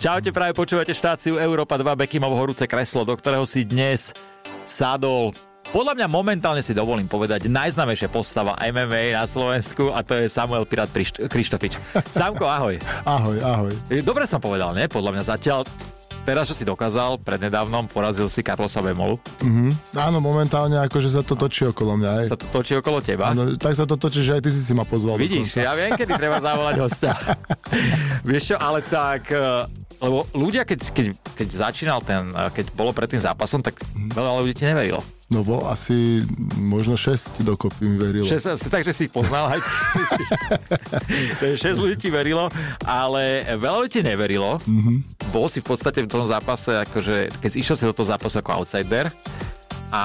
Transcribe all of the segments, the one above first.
Čaute, práve počúvate štáciu Európa 2 Bekimovo horúce kreslo, do ktorého si dnes sadol podľa mňa momentálne si dovolím povedať najznamejšia postava MMA na Slovensku a to je Samuel Pirat Krištofič. Samko, ahoj. Ahoj, ahoj. Dobre som povedal, nie? Podľa mňa zatiaľ teraz, čo si dokázal, prednedávnom porazil si Carlosa Bemolu. Mm-hmm. Áno, momentálne akože sa to točí okolo mňa. Aj. Sa to točí okolo teba? Áno, tak sa to točí, že aj ty si si ma pozval. Vidíš, ja viem, kedy treba zavolať hostia. Vieš čo, ale tak eh, lebo ľudia, keď, keď, keď začínal ten, keď bolo pred tým zápasom, tak veľa ľudí ti neverilo. No vo, asi možno 6 dokopy mi verilo. 6, takže si ich poznal, aj 6 ľudí ti verilo, ale veľa ľudí ti neverilo. Mm-hmm. Bol si v podstate v tom zápase, akože, keď išiel si do toho zápasu ako outsider, a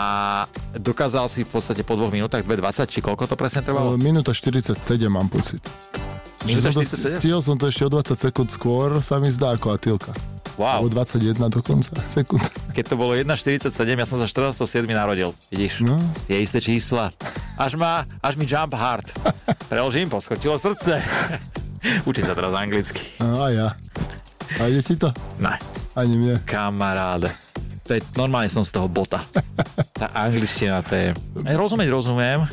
dokázal si v podstate po dvoch minútach 2.20, či koľko to presne trvalo? Minúta 47 mám pocit. Stihol som to ešte o 20 sekúnd skôr, sa mi zdá ako Atilka. Wow. Alebo 21 dokonca sekúnd. Keď to bolo 1,47, ja som sa 14.7 narodil. Vidíš? No. Je isté čísla. Až, ma, až mi jump hard. Preložím, poskočilo srdce. Učím sa teraz anglicky. No, a ja. A ide ti to? Ne. Ani mne. Kamaráde. To je, normálne som z toho bota. Tá angličtina, to je... Rozumieť rozumiem,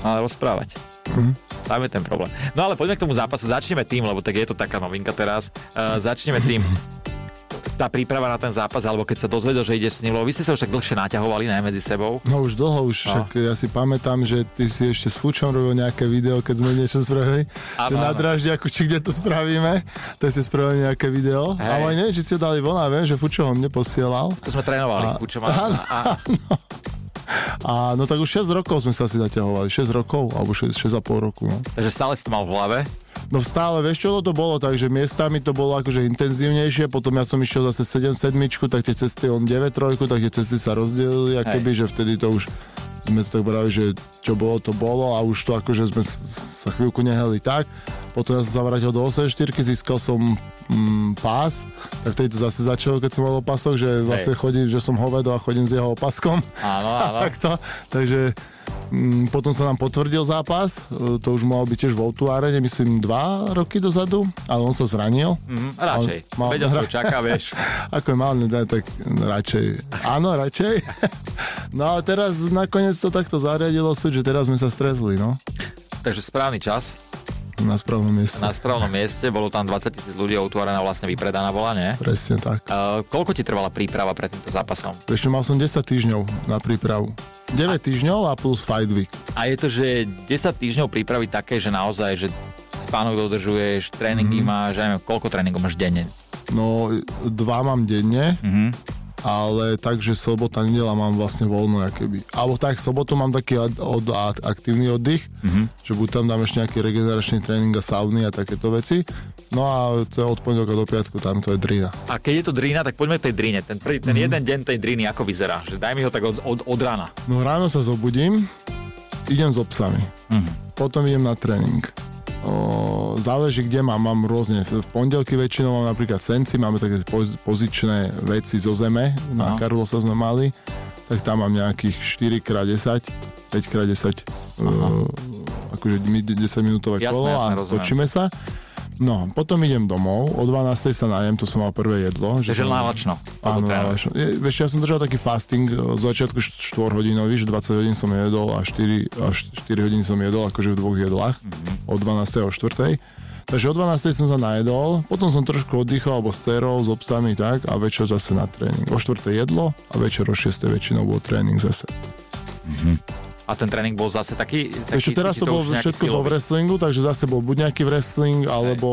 ale rozprávať. Mm. Tam je ten problém. No ale poďme k tomu zápasu. Začneme tým, lebo tak je to taká novinka teraz. Uh, začneme tým tá príprava na ten zápas, alebo keď sa dozvedel, že ide s ním, vy ste sa už tak dlhšie naťahovali, ne, medzi sebou. No už dlho, už no. však ja si pamätám, že ty si ešte s Fučom robil nejaké video, keď sme niečo spravili, ano, že na Draždiaku, či kde to spravíme, tak si spravili nejaké video. Hej. Ale neviem, či si ho dali von, a viem, že Fučo ho mne posielal. To sme trénovali, a... Fučo má... A... A no tak už 6 rokov sme sa asi naťahovali. 6 rokov, alebo 6, 6,5 roku. No. Takže stále si to mal v hlave? No stále, vieš čo to bolo, takže miestami to bolo akože intenzívnejšie, potom ja som išiel zase 7 sedmičku, tak tie cesty on 9 trojku, tak tie cesty sa rozdelili, a keby, že vtedy to už sme to tak brali, že čo bolo, to bolo a už to akože sme sa chvíľku nehali tak. Potom ja som sa vrátil do 8 získal som mm, pás, tak vtedy to zase začalo, keď som mal opasok, že vlastne chodím, že som hovedo a chodím s jeho opaskom. Áno, áno. Takto, takže mm, potom sa nám potvrdil zápas, e, to už mohol byť tiež v Outuáre, myslím dva roky dozadu, ale on sa zranil. Mm, radšej, mal, vedel, čo čaká, vieš. Ako je mal, tak radšej, áno, radšej. no a teraz nakoniec to takto zariadilo súť, že teraz sme sa stretli, no. Takže správny čas. Na správnom mieste. Na správnom mieste, bolo tam 20 tisíc ľudí, otvorená vlastne vypredaná bola, nie? Presne tak. Uh, koľko ti trvala príprava pred týmto zápasom? Ešte mal som 10 týždňov na prípravu. 9 a... týždňov a plus fight week. A je to, že 10 týždňov prípravy také, že naozaj, že spánok dodržuješ, tréningy mm-hmm. máš, neviem, koľko tréningov máš denne? No, dva mám denne. Mm-hmm ale takže sobota, nedela mám vlastne voľno, keby. Alebo tak, sobotu mám taký od, od, aktívny oddych, mm-hmm. že buď tam dám ešte nejaký regeneračný tréning a sauny a takéto veci. No a to je od pondelka do piatku, tam to je drina. A keď je to drina, tak poďme tej drine. Ten, prvý, ten mm-hmm. jeden deň tej driny, ako vyzerá? Že daj mi ho tak od, od, od rána. No ráno sa zobudím, idem s obsami. Mm-hmm. Potom idem na tréning O, záleží, kde mám. Mám rôzne. V pondelky väčšinou mám napríklad senci, máme také pozičné veci zo zeme. Na Karlosa sme mali. Tak tam mám nejakých 4x10, 5x10 uh, akože 10 minútové kolo a točíme sa. No, potom idem domov, o 12. sa najem, to som mal prvé jedlo. Že Takže návačno. Áno, návačno. Vieš, ja som držal taký fasting, z začiatku 4 hodinový, že 20 hodín som jedol a 4, a 4 hodiny som jedol, akože v dvoch jedlách, mm-hmm. od 12. a 4. Takže o 12. som sa najedol, potom som trošku oddychol, alebo s cerou, s obsami tak a večer zase na tréning. O 4. jedlo a večer o 6. väčšinou bol tréning zase. Mm-hmm. A ten tréning bol zase taký... taký Ešte teraz to bol všetko vo wrestlingu, takže zase bol buď nejaký wrestling, alebo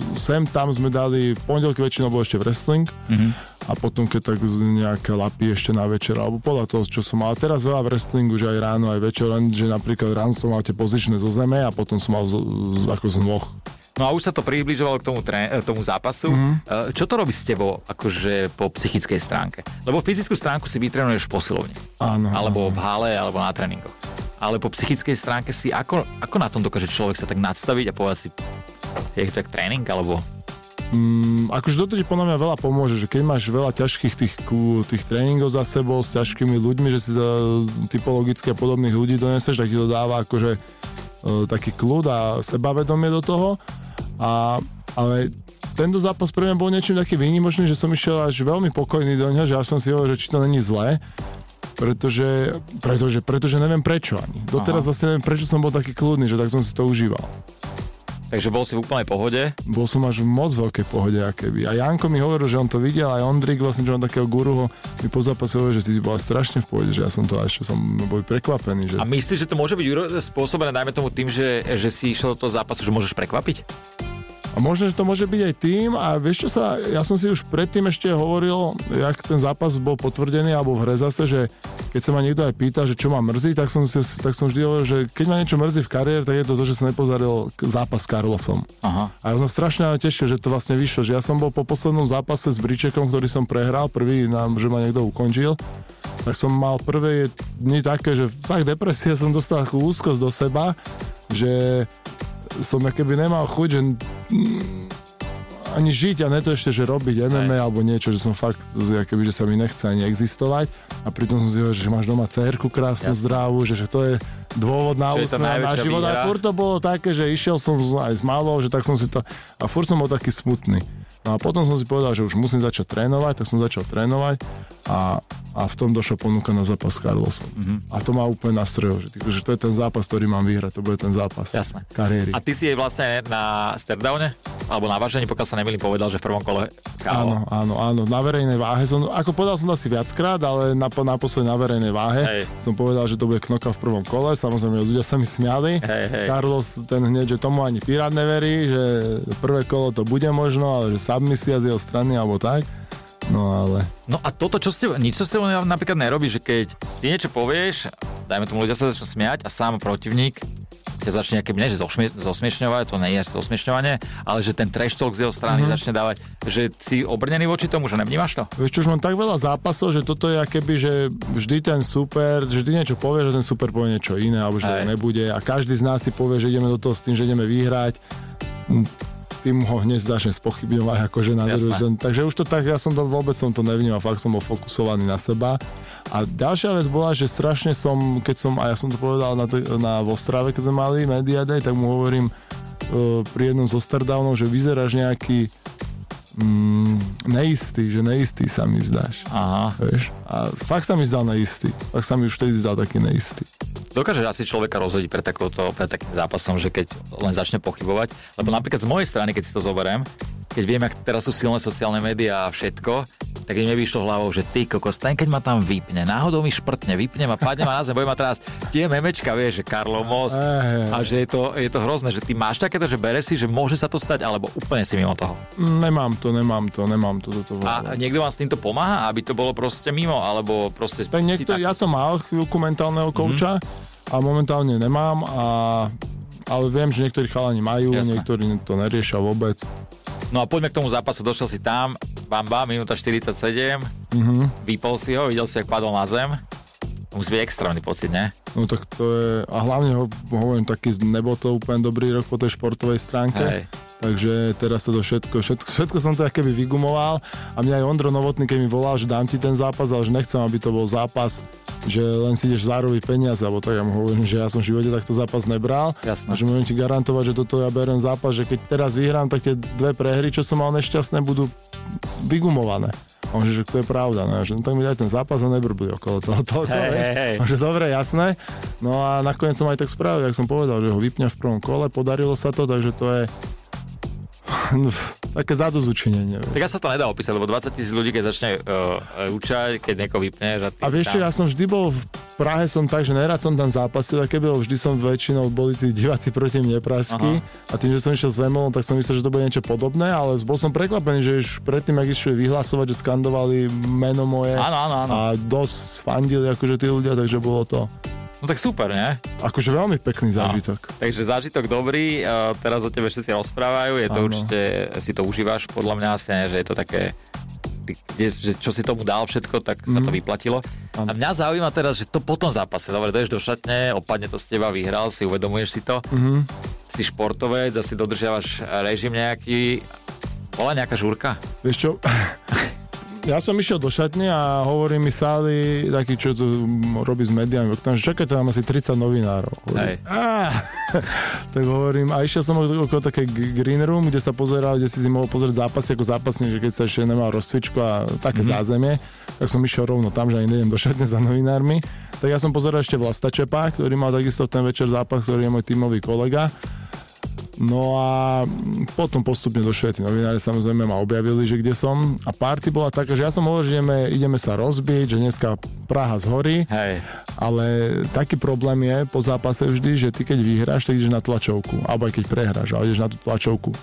Hej. sem tam sme dali, pondelky väčšinou bol ešte wrestling, mm-hmm. A potom keď tak nejaké lapy ešte na večer, alebo podľa toho, čo som mal. A teraz veľa wrestlingu, že aj ráno, aj večer, že napríklad ráno som mal tie pozičné zo zeme a potom som mal z, z, ako z nôh No a už sa to približovalo k tomu, tré, tomu zápasu. Mm-hmm. Čo to robí s tebou akože po psychickej stránke? Lebo fyzickú stránku si vytrenuješ v posilovni. Áno. Alebo v hale, alebo na tréningoch. Ale po psychickej stránke si, ako, ako na tom dokáže človek sa tak nadstaviť a povedať si, je to tak tréning, alebo Mm, akože toto ti podľa mňa veľa pomôže, že keď máš veľa ťažkých tých, tých tréningov za sebou s ťažkými ľuďmi, že si za typologicky a podobných ľudí doneseš, tak ti to dáva akože e, taký kľud a sebavedomie do toho a, ale tento zápas pre mňa bol niečím taký výnimočný, že som išiel až veľmi pokojný do ňa, že ja som si hovoril, že či to není zlé, pretože, pretože, pretože neviem prečo ani. Doteraz Aha. vlastne neviem, prečo som bol taký kľudný, že tak som si to užíval. Takže bol si v úplnej pohode? Bol som až v moc veľkej pohode, keby. A Janko mi hovoril, že on to videl, aj Ondrik, vlastne, že on takého guruho mi po zápase hovoril, že si bola strašne v pohode, že ja som to až som bol prekvapený. Že... A myslíš, že to môže byť spôsobené, najmä tomu tým, že, že si išiel do toho zápasu, že môžeš prekvapiť? A možno, že to môže byť aj tým a vieš čo sa, ja som si už predtým ešte hovoril, jak ten zápas bol potvrdený alebo v hre zase, že keď sa ma niekto aj pýta, že čo ma mrzí, tak som, si, tak som vždy hovoril, že keď ma niečo mrzí v kariére, tak je to to, že som nepozaril zápas s Carlosom. Aha. A ja som strašne tešil, že to vlastne vyšlo, že ja som bol po poslednom zápase s Bričekom, ktorý som prehral, prvý nám, že ma niekto ukončil, tak som mal prvé dni také, že fakt depresia som dostal úzkosť do seba, že som keby nemal chuť, že ani žiť a ne to ešte, že robiť MMA Aj. alebo niečo, že som fakt, keby, že sa mi nechce ani existovať a pritom som si hovoril, že máš doma cerku krásnu, Jasne. zdravú, že, že to je dôvod na úsmev na život a furt to bolo také, že išiel som aj s malou, že tak som si to a furt som bol taký smutný. No a potom som si povedal, že už musím začať trénovať, tak som začal trénovať a, a v tom došla ponuka na zápas s Carlosom. Mm-hmm. A to má úplne nastrojov, že, že to je ten zápas, ktorý mám vyhrať, to bude ten zápas Jasné. kariéry. A ty si jej vlastne na sterdowne, alebo na vážení, pokiaľ sa nemýlim, povedal, že v prvom kole KO. Áno, áno, áno, na verejnej váhe som, ako povedal som to asi viackrát, ale na, naposledy na verejnej váhe hej. som povedal, že to bude knoka v prvom kole, samozrejme ľudia sa mi smiali. Hej, hej. Carlos ten hneď, že tomu ani Pirát neverí, že prvé kolo to bude možno, ale že submisia z jeho strany alebo tak. No ale... No a toto, čo ste, nič čo ste napríklad nerobí, že keď ty niečo povieš, dajme tomu ľudia sa začnú smiať a sám protivník ťa začne nejaké, že zosmiešňovať, to nie je zosmiešňovanie, ale že ten trash talk z jeho strany mm-hmm. začne dávať, že si obrnený voči tomu, že nevnímaš to? Vieš čo, už mám tak veľa zápasov, že toto je keby, že vždy ten super, že vždy niečo povie, že ten super povie niečo iné, alebo že to nebude a každý z nás si povie, že ideme do toho s tým, že ideme vyhrať tým ho hneď začne spochybňovať akože na druhú Takže už to tak, ja som to vôbec som to nevnímal, fakt som bol fokusovaný na seba. A ďalšia vec bola, že strašne som, keď som, a ja som to povedal na, na Vostrave, keď sme mali Media Day, tak mu hovorím uh, pri jednom zo stardownov, že vyzeráš nejaký mm, neistý, že neistý sa mi zdáš. Aha. Vieš? A fakt sa mi zdal neistý. Fakt sa mi už vtedy zdal taký neistý. Dokáže asi človeka rozhodiť pred, takouto, pred takým zápasom, že keď len začne pochybovať. Lebo napríklad z mojej strany, keď si to zoberiem, keď viem, ak teraz sú silné sociálne médiá a všetko, tak im nevyšlo hlavou, že ty kokos, ten keď ma tam vypne, náhodou mi šprtne, vypne ma, padne ma na zem, bude ma teraz tie memečka, vieš, že Karlo Most a že je to, je to hrozné, že ty máš takéto, že bereš si, že môže sa to stať, alebo úplne si mimo toho. Nemám to, nemám to, nemám to. to, to a niekto vám s týmto pomáha, aby to bolo proste mimo, alebo proste... Tak niekto, tak... ja som mal chvíľku mentálneho kouča, mm-hmm a momentálne nemám, a, ale viem, že niektorí chalani majú, Jasne. niektorí to neriešia vôbec. No a poďme k tomu zápasu, došiel si tam, bamba, minúta 47, mm-hmm. vypol si ho, videl si, jak padol na zem. Musí byť extrémny pocit, ne? No tak to je, a hlavne ho, hovorím, taký, nebol to úplne dobrý rok po tej športovej stránke. Hej. Takže teraz sa to všetko, všetko, všetko som to keby vygumoval a mňa aj Ondro Novotný, keď mi volal, že dám ti ten zápas, ale že nechcem, aby to bol zápas, že len si ideš zároviť peniaze, alebo tak ja mu hovorím, že ja som v živote takto zápas nebral. Jasne. A že môžem ti garantovať, že toto ja berem zápas, že keď teraz vyhrám, tak tie dve prehry, čo som mal nešťastné, budú vygumované. A on že, že to je pravda, no, že no, tak mi daj ten zápas a nebrblí okolo toho. toho hey, hey, hey. že dobre, jasné. No a nakoniec som aj tak spravil, jak som povedal, že ho vypňa v prvom kole, podarilo sa to, takže to je také zadozučinenie. Tak ja sa to nedá opísať, lebo 20 tisíc ľudí, keď začne uh, učať, keď nieko vypne. Že a vieš čo, ja som vždy bol v Prahe som tak, že nerad som tam zápasil, a keby vždy som väčšinou boli tí diváci proti mne pražskí a tým, že som išiel s Vemolom, tak som myslel, že to bude niečo podobné, ale bol som prekvapený, že už predtým, ak išli vyhlasovať, že skandovali meno moje áno, áno, áno. a dosť fandili akože tí ľudia, takže bolo to No tak super, ne? Akože veľmi pekný no. zážitok. No, takže zážitok dobrý, uh, teraz o tebe všetci rozprávajú, je to Áno. určite, si to užívaš podľa mňa asi, ne, že je to také kde, že čo si tomu dal všetko, tak sa mm. to mhm. vyplatilo. Ano. A mňa zaujíma teraz, že to po tom zápase, dobre, ideš do šatne, opadne to z teba, vyhral si, uvedomuješ si to, mm-hmm. si športovec, asi dodržiavaš režim nejaký, bola nejaká žúrka? Vieš čo, ja som išiel do šatne a hovorí mi Sáli, taký, čo robí s médiami, že čakaj, tam asi 30 novinárov. Tak hovorím, a išiel som okolo také green room, kde sa pozeral, kde si si mohol pozrieť zápasy ako zápasník, že keď sa ešte nemal rozcvičku a také mm-hmm. zázemie, tak som išiel rovno tam, že ani nejdem do šatne za novinármi. Tak ja som pozeral ešte Vlasta Čepa, ktorý mal takisto ten večer zápas, ktorý je môj tímový kolega No a potom postupne došli tí novinári, samozrejme ma objavili, že kde som. A party bola taká, že ja som hovoril, že ideme, ideme sa rozbiť, že dneska Praha zhorí. Hej. Ale taký problém je po zápase vždy, že ty keď vyhráš, tak ideš na tlačovku. Alebo aj keď prehráš, ale ideš na tú tlačovku.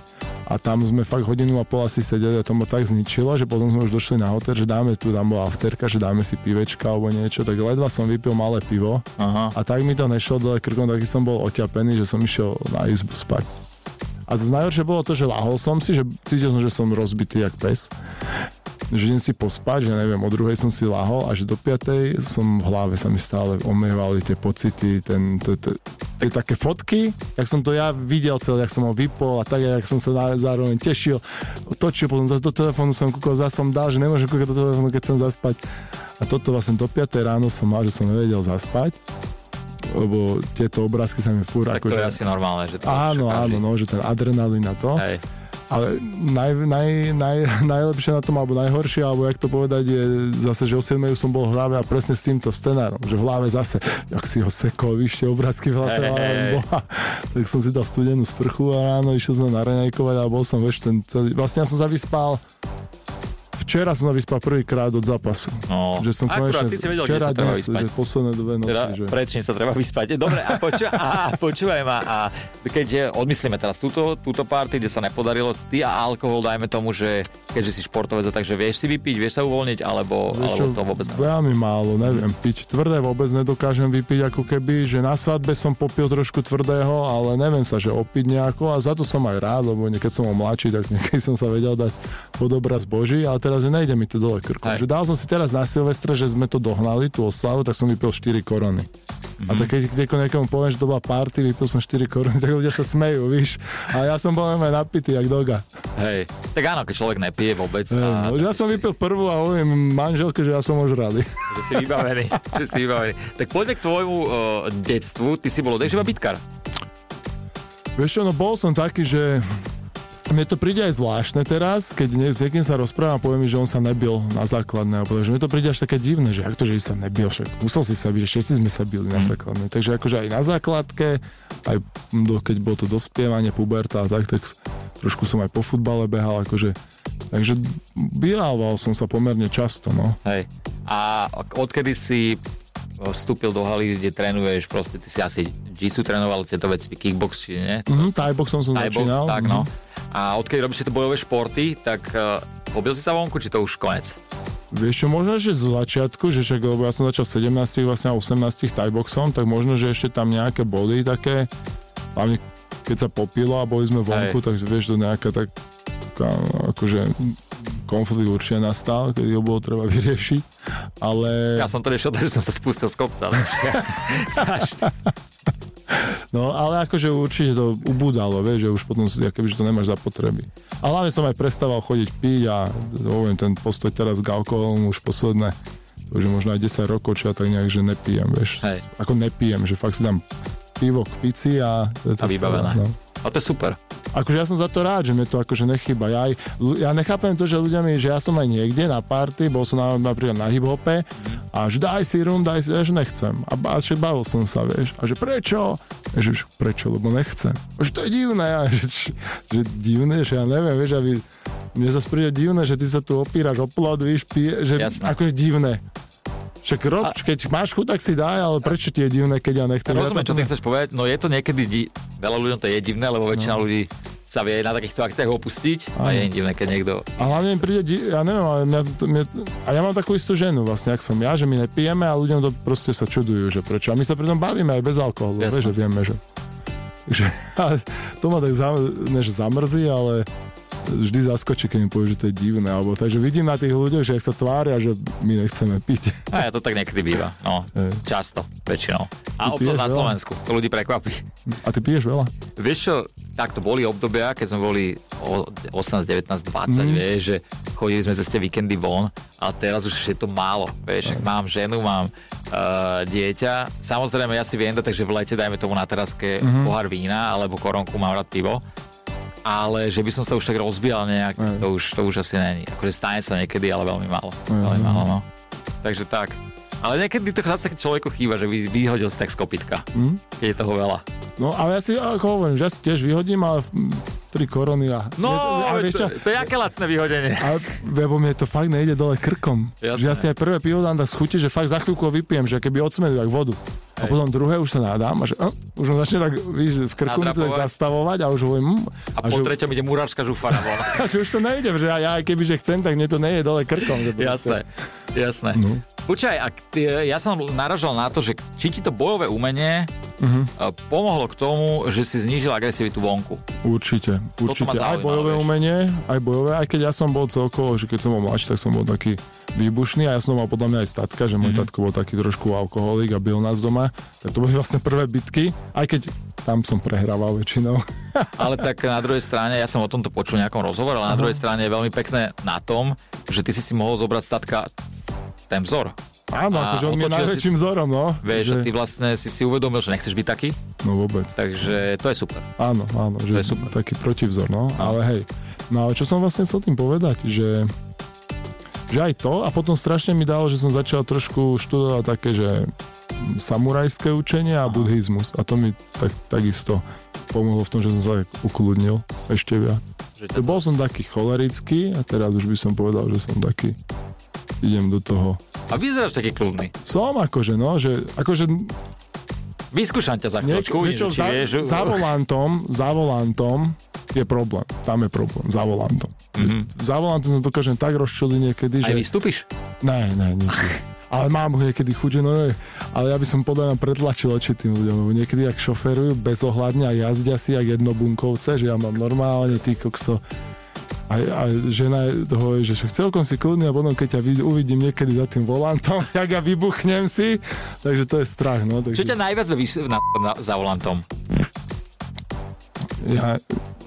A tam sme fakt hodinu a pol asi sedeli a to ma tak zničilo, že potom sme už došli na hotel, že dáme tu, tam bola afterka, že dáme si pivečka alebo niečo, tak ledva som vypil malé pivo Aha. a tak mi to nešlo dole krkom, taký som bol oťapený, že som išiel na izbu spať. A najhoršie bolo to, že lahol som si, že cítil som, že som rozbitý jak pes. Že idem si pospať, že neviem, o druhej som si lahol a do piatej som v hlave sa mi stále omievali tie pocity, ten, t, t, t, také fotky, jak som to ja videl celé, jak som ho vypol a tak, jak som sa zároveň tešil, točil, potom zase do telefónu som kúkol, zase som dal, že nemôžem kúkať do telefónu, keď chcem zaspať. A toto vlastne do 5 ráno som mal, že som nevedel zaspať lebo tieto obrázky sa mi fúr tak ako, to je asi normálne, že to Áno, áno, no, že ten adrenalín na to. Hej. Ale naj, naj, naj, najlepšie na tom, alebo najhoršie, alebo jak to povedať, je zase, že o 7 som bol v hlave a presne s týmto scenárom, že v hlave zase, jak si ho sekol, vyšte obrázky v hlase, hey, hey. Boha. tak som si dal studenú sprchu a ráno išiel som na raňajkovať a bol som veš ten celý, vlastne ja som sa vyspal včera som sa vyspal prvýkrát od zápasu. No, že som akurát, konečne, ty si vedel, včera, kde sa treba dnes, vyspať. Že posledné dve noci. Teda, že... Prečne sa treba vyspať. Dobre, a, poču, a počúvaj ma, a keď odmyslíme teraz túto, túto party, kde sa nepodarilo, ty a alkohol, dajme tomu, že keďže si športovec, takže vieš si vypiť, vieš sa uvoľniť, alebo, vieš alebo to vôbec neviem. Veľmi málo, neviem. Piť tvrdé vôbec nedokážem vypiť, ako keby, že na svadbe som popil trošku tvrdého, ale neviem sa, že opiť nejako a za to som aj rád, lebo niekedy som bol mladší, tak niekedy som sa vedel dať pod obraz Boží, ale teraz že nejde mi to dole krkom. Že dal som si teraz na Silvestre, že sme to dohnali, tú oslavu, tak som vypil 4 korony. Mm-hmm. A tak keď, niekomu poviem, že to bola party, vypil som 4 korony, tak ľudia sa smejú, víš. A ja som bol aj napitý, jak doga. Hej, tak áno, keď človek nepije vôbec. A... No, ja som vypil prvú a hovorím manželke, že ja som už rady. Že si vybavený, že si vybavený. Tak poďme k tvojmu uh, detstvu. Ty si bol odejživa bytkar. Vieš čo, no bol som taký, že mne to príde aj zvláštne teraz, keď s niekým sa rozprávam a poviem mi, že on sa nebil na základné. Že mne to príde až také divné, že ak to, že sa nebil, však musel si sa byť, všetci sme sa bili na mhm. základné. Takže akože aj na základke, aj do, keď bolo to dospievanie, puberta a tak, tak trošku som aj po futbale behal, akože Takže býval som sa pomerne často, no. Hej. A odkedy si vstúpil do haly, kde trénuješ, proste ty si asi jiu trénoval tieto veci, kickbox, či nie? Mm, thai box som thai začínal. Box, tak, no. A odkedy robíš tieto bojové športy, tak uh, pobil si sa vonku, či to už konec? Vieš čo, možno, že z začiatku, že však, lebo ja som začal 17, vlastne 18 tajboxom, tak možno, že ešte tam nejaké boli také, hlavne keď sa popilo a boli sme vonku, Hej. tak vieš, to nejaká tak akože konflikt určite nastal, keď ho bolo treba vyriešiť, ale... Ja som to riešil, že som sa spustil z kopca. No, ale akože určite to ubúdalo, vieš, že už potom si, akoby, že to nemáš za potreby. A hlavne som aj prestával chodiť piť a hovorím, ten postoj teraz k alkoholu už posledné, už možno aj 10 rokov, čo ja tak nejak, že nepijem, vieš. Hej. Ako nepijem, že fakt si dám pivo k pici a... a vybavené. No. A to je super. Akože ja som za to rád, že mi to akože nechýba. Ja, aj, ja nechápem to, že ľudia mi, že ja som aj niekde na party, bol som na, napríklad na hiphope a že daj si rum, daj si, ja že nechcem. A, a že bavil som sa, vieš. A že prečo? A že prečo? Lebo nechcem. A že to je divné. A že, že divné, že ja neviem, vieš, aby mne zase príde divné, že ty sa tu opíraš o plod, víš, pije, že Jasne. akože divné. Však rob, a... keď máš chuť, tak si daj, ale prečo ti je divné, keď ja nechcem? Ja rozumiem, čo ty chceš povedať, no je to niekedy, di- veľa ľuďom to je divné, lebo väčšina no. ľudí sa vie na takýchto akciách opustiť a je divné, keď niekto... A hlavne mi príde, ja neviem, ale mňa, mňa, a ja mám takú istú ženu vlastne, ak som ja, že my nepijeme a ľuďom to proste sa čudujú, že prečo. A my sa pri tom bavíme aj bez alkoholu, vieš, že vieme, že... že to ma tak zamrzí, ale vždy zaskočí, keď mi povie, že to je divné. Alebo, takže vidím na tých ľuďoch, že ak sa tvária, že my nechceme piť. A ja to tak niekedy býva. No, Hej. často, väčšinou. A piješ na veľa? Slovensku. To ľudí prekvapí. A ty piješ veľa? Vieš čo, takto boli obdobia, keď sme boli o 18, 19, 20, Mhm. mm. vieš, že chodili sme cez tie víkendy von, ale teraz už je to málo, vieš, mm. mám ženu, mám uh, dieťa, samozrejme ja si viem takže v lete dajme tomu na teraske Mhm. mm. pohár vína, alebo koronku, mám rád pivo, ale že by som sa už tak rozbíjal nejak, Aj. to už, to už asi není. Akože stane sa niekedy, ale veľmi málo. Aj, veľmi málo, no. Takže tak. Ale niekedy to zase človeku chýba, že vyhodil si tak z kopitka, Hm? keď je toho veľa. No ale ja si ako hovorím, že ja si tiež vyhodím, ale tri korony a... No, a vieš čo? to, to je aké lacné vyhodenie. A, lebo mne to fakt nejde dole krkom. Jasné. Že ja si aj prvé pivo dám tak schutí, že fakt za chvíľku ho vypijem, že keby odsmedu, tak vodu. A Hej. potom druhé už sa nádám a že uh, už on začne tak, víš, v krku mi to tak zastavovať a už hovorím, mm, A, po že, treťom ide murárska žufara von. a že už to nejde, že ja, ja aj keby že chcem, tak mne to nejde dole krkom. Že jasné, jasné. No. Počkaj, ty, ja som naražal na to, že či ti to bojové umenie Mhm. uh, pomohlo k tomu, že si znížil agresivitu vonku. Určite, určite. ma Aj bojové vieš. umenie, aj bojové, aj keď ja som bol celkovo, že keď som bol mladší, tak som bol taký výbušný a ja som mal podľa mňa aj statka, že môj mm-hmm. tatko bol taký trošku alkoholik a bil nás doma. Tak to boli vlastne prvé bitky, aj keď tam som prehrával väčšinou. Ale tak na druhej strane, ja som o tomto počul nejakom rozhovore, ale na druhej strane je veľmi pekné na tom, že ty si si mohol zobrať statka ten vzor. Áno, A akože on je si- najväčším vzorom, no. Vieš, že ty vlastne si si uvedomil, že nechceš byť taký, No vôbec. takže to je super. Áno, áno, že To je super. taký protivzor, no. Ale hej, no ale čo som vlastne chcel tým povedať, že že aj to a potom strašne mi dalo, že som začal trošku študovať také, že samurajské učenie a buddhizmus a to mi tak, takisto pomohlo v tom, že som sa tak ukludnil ešte viac. Že Že bol som taký cholerický a teraz už by som povedal, že som taký idem do toho. A vyzeráš taký kľudný. Som akože, no, že akože Vyskúšam ťa za chvíľočku, niečo či za, vieš. za volantom, za volantom je problém. Tam je problém, za volantom. Mhm. Za volantom sa dokážem tak rozčuliť niekedy, Aj že... vystúpiš? Ne, ne, nikdy. Ale mám niekedy chuť, no ne. Ale ja by som podľa mňa pretlačil oči tým ľuďom, lebo niekedy, ak šoferujú bezohľadne a jazdia si jak jednobunkovce, že ja mám normálne ty kokso a, a žena toho, že celkom si kľudný a potom keď ťa vid- uvidím niekedy za tým volantom, jak ja vybuchnem si, takže to je strach. No, Čo takže ťa najviac vys- na, na, za volantom? ja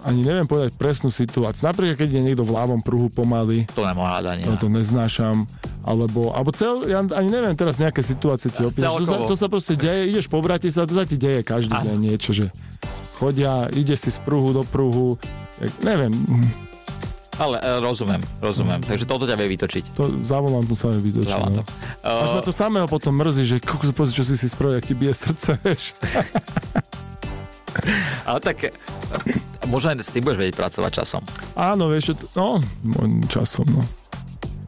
ani neviem povedať presnú situáciu. Napríklad, keď je niekto v ľavom pruhu pomaly, To nemá hľadanie. no to neznášam. Alebo, alebo cel, ja ani neviem teraz nejaké situácie ti opísať. To sa, to sa proste deje, ideš po Bratislave, to sa ti deje každý Áno. deň niečo, že chodia, ide si z pruhu do pruhu, jak, neviem, Ale e, rozumiem, rozumiem. Takže toto ťa vie vytočiť. to za volantom sa mi vytočí. Za No. volantom. Až ma Uh, to samého potom mrzí, že kokos, pozri, čo si si spravil, ak ti bije srdce, vieš. ale tak e, možno aj s tým budeš vedieť pracovať časom. Áno, vieš, no, časom, no.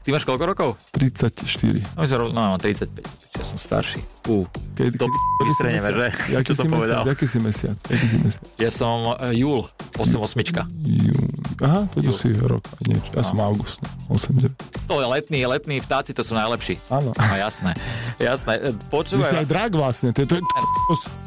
Ty máš koľko rokov? 34. No, no, no 35. Ja som starší. Uh, Keď, To vystrenieme, že? Jaký Čo si mesiac? povedal? Jaký si mesiac? Jaký si mesiac? ja som uh, júl, 88. Jún. Aha, to si rok. a Niečo. Ja No. som august. 8, 9. To je letný, letní vtáci, to sú najlepší. Áno. No jasné, jasné. E, Ty si Počúvaj, aj drak vlastne. Ty, to je,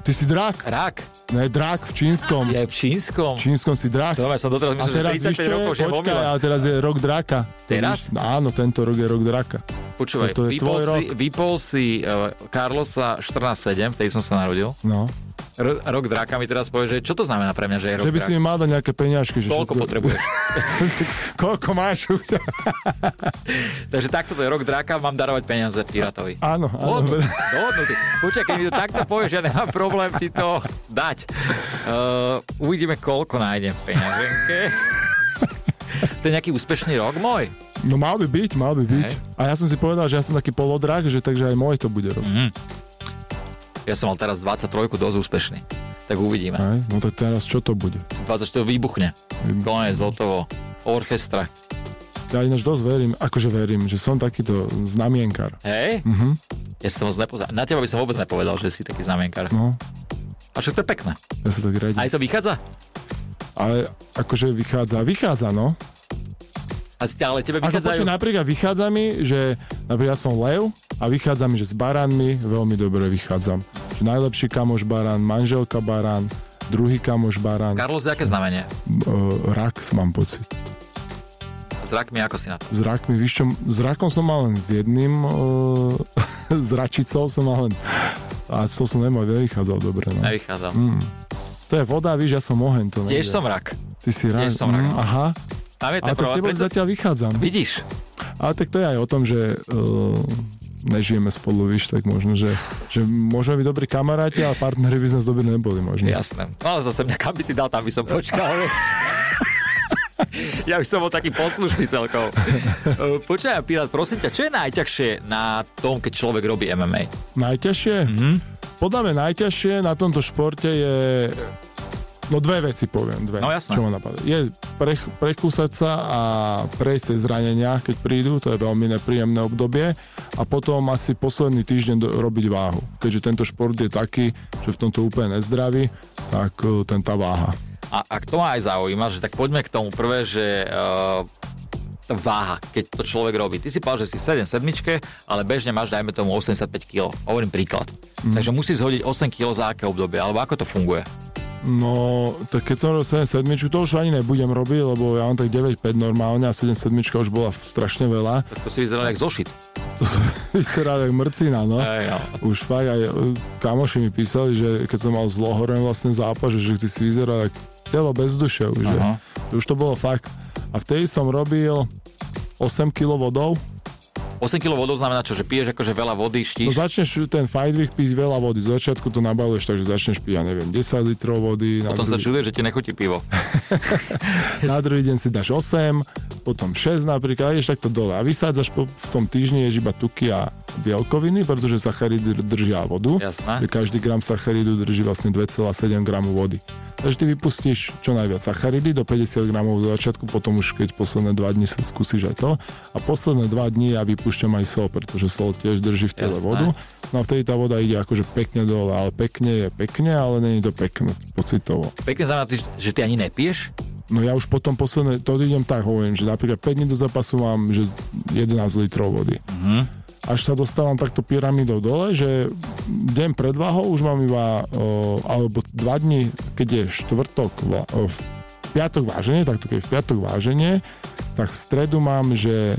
ty si drak. rak Ne, drak v čínskom. je aj v čínskom. V čínskom si drak. To ja som doteraz A myslel, teraz že víš 35 čo je? rokov, že Počkaj, ale teraz je rok draka. To Teraz? víš? No, áno, tento rok je rok draka. Počúvaj, to je vypol, si, vypol si uh, Carlosa 14.7, vtedy som sa narodil. No. R- rok draka mi teraz povie, že čo to znamená pre mňa, že je rok Že by draka? si mi mal dať nejaké peňažky. Že všetko- potrebuješ. Koľko máš? Takže takto to je rok draka, mám darovať peniaze Piratovi. áno, áno. Dohodnutý. Počkaj, keď mi to takto povieš, ja nemám problém ti to dať. Uh, uvidíme, koľko nájdem v peňaženke. to je nejaký úspešný rok môj. No mal by byť, mal by byť. Hej. A ja som si povedal, že ja som taký polodrak, že takže aj môj to bude rok. Mhm. Ja som mal teraz 23 dosť úspešný. Tak uvidíme. Hej? No tak teraz čo to bude? 24 vybuchne. Konec, hotovo. Orchestra. Ja ináč dosť verím, akože verím, že som takýto znamienkar. Hej? Mhm. Ja som moc. Na teba by som vôbec nepovedal, že si taký znamienkar. No, A však to je pekné. ja sa tak radím. Aj to vychádza? Ale akože vychádza, vychádza, no. A, ale tebe Ako vychádzajú... počuť, napríklad vychádza mi, že napríklad ja som lev a vychádza mi, že s baránmi veľmi dobre vychádzam. Že najlepší kamoš barán, manželka barán, druhý kamoš barán, Carlos, aké znamenie? uh, rak mám pocit. s rakmi ako si na to? S rakmi, víš čo, s rakom som mal len s jedným, uh, s račicou som mal len, a to som nemal, nevychádzal dobre. No. Nevychádzal. Mm. To je voda, víš, ja som oheň. To Tiež som rak. Ty si rak. Tiež som rak. Mm, aha. Tam je ten Ale to s preto... zatiaľ vychádzam. Vidíš. Ale tak to je aj o tom, že uh, nežijeme spolu, víš, tak možno, že, že môžeme byť dobrí kamaráti, ale partneri by sme dobrí neboli možno. Jasné. No ale zase mňa kam by si dal, tam by som počkal. ja by som bol taký poslušný celkom. Uh, počkaj, Pirát, prosím ťa, čo je najťažšie na tom, keď človek robí MMA? Najťažšie? Mm-hmm. Podľa mňa najťažšie na tomto športe je No dve veci poviem, dve. No jasné. Čo ma napadá. Je prech, prekúsať sa a prejsť tie zranenia, keď prídu, to je veľmi nepríjemné obdobie. A potom asi posledný týždeň do, robiť váhu. Keďže tento šport je taký, že v tomto úplne nezdraví, tak uh, ten tá váha. A ak to ma aj zaujíma, že tak poďme k tomu prvé, že uh, váha, keď to človek robí. Ty si povedal, že si 7 sedmičke, ale bežne máš, dajme tomu, 85 kg. Hovorím príklad. Mm. Takže musíš zhodiť 8 kg za aké obdobie, alebo ako to funguje? No, tak keď som robil 7 sedmičku, to už ani nebudem robiť, lebo ja mám tak 9-5 normálne a 7 sedmička už bola strašne veľa. Tak to si vyzeral jak zošit. To som vyzeral jak mrcina, no. Ej, no. Už fakt aj e, kamoši mi písali, že keď som mal zlohoren vlastne zápas, že, ty si vyzeral jak telo bez duše už. Už to bolo fakt. A vtedy som robil 8 kg vodou, 8 kg vodou znamená čo, že piješ akože veľa vody, štíš? No začneš ten week piť veľa vody. Z začiatku to nabaluješ, takže začneš piť, ja neviem, 10 litrov vody. Potom druhý... sa čuduje, že ti nechutí pivo. na druhý deň si dáš 8, potom 6 napríklad, ideš takto dole a vysádzaš po, v tom týždni ješ iba tuky a bielkoviny, pretože sacharidy držia vodu. Jasné. Každý gram sacharidu drží vlastne 2,7 gramu vody. Takže ty vypustíš čo najviac sacharidy do 50 gramov do začiatku, potom už keď posledné 2 dní sa skúsiš aj to. A posledné 2 dní ja vypúšťam aj sol, pretože sol tiež drží v tele Jasné. vodu. No a vtedy tá voda ide akože pekne dole, ale pekne je pekne, ale není to pekné pocitovo. Pekne znamená, že ty ani nepiješ? No ja už potom posledné, to idem tak, hovorím, že napríklad 5 dní do zápasu mám že 11 litrov vody. Mm-hmm až sa dostávam takto pyramidou dole, že deň pred váhou už mám iba, o, alebo dva dní, keď je štvrtok, o, v piatok váženie, takto keď je v piatok váženie, tak v stredu mám, že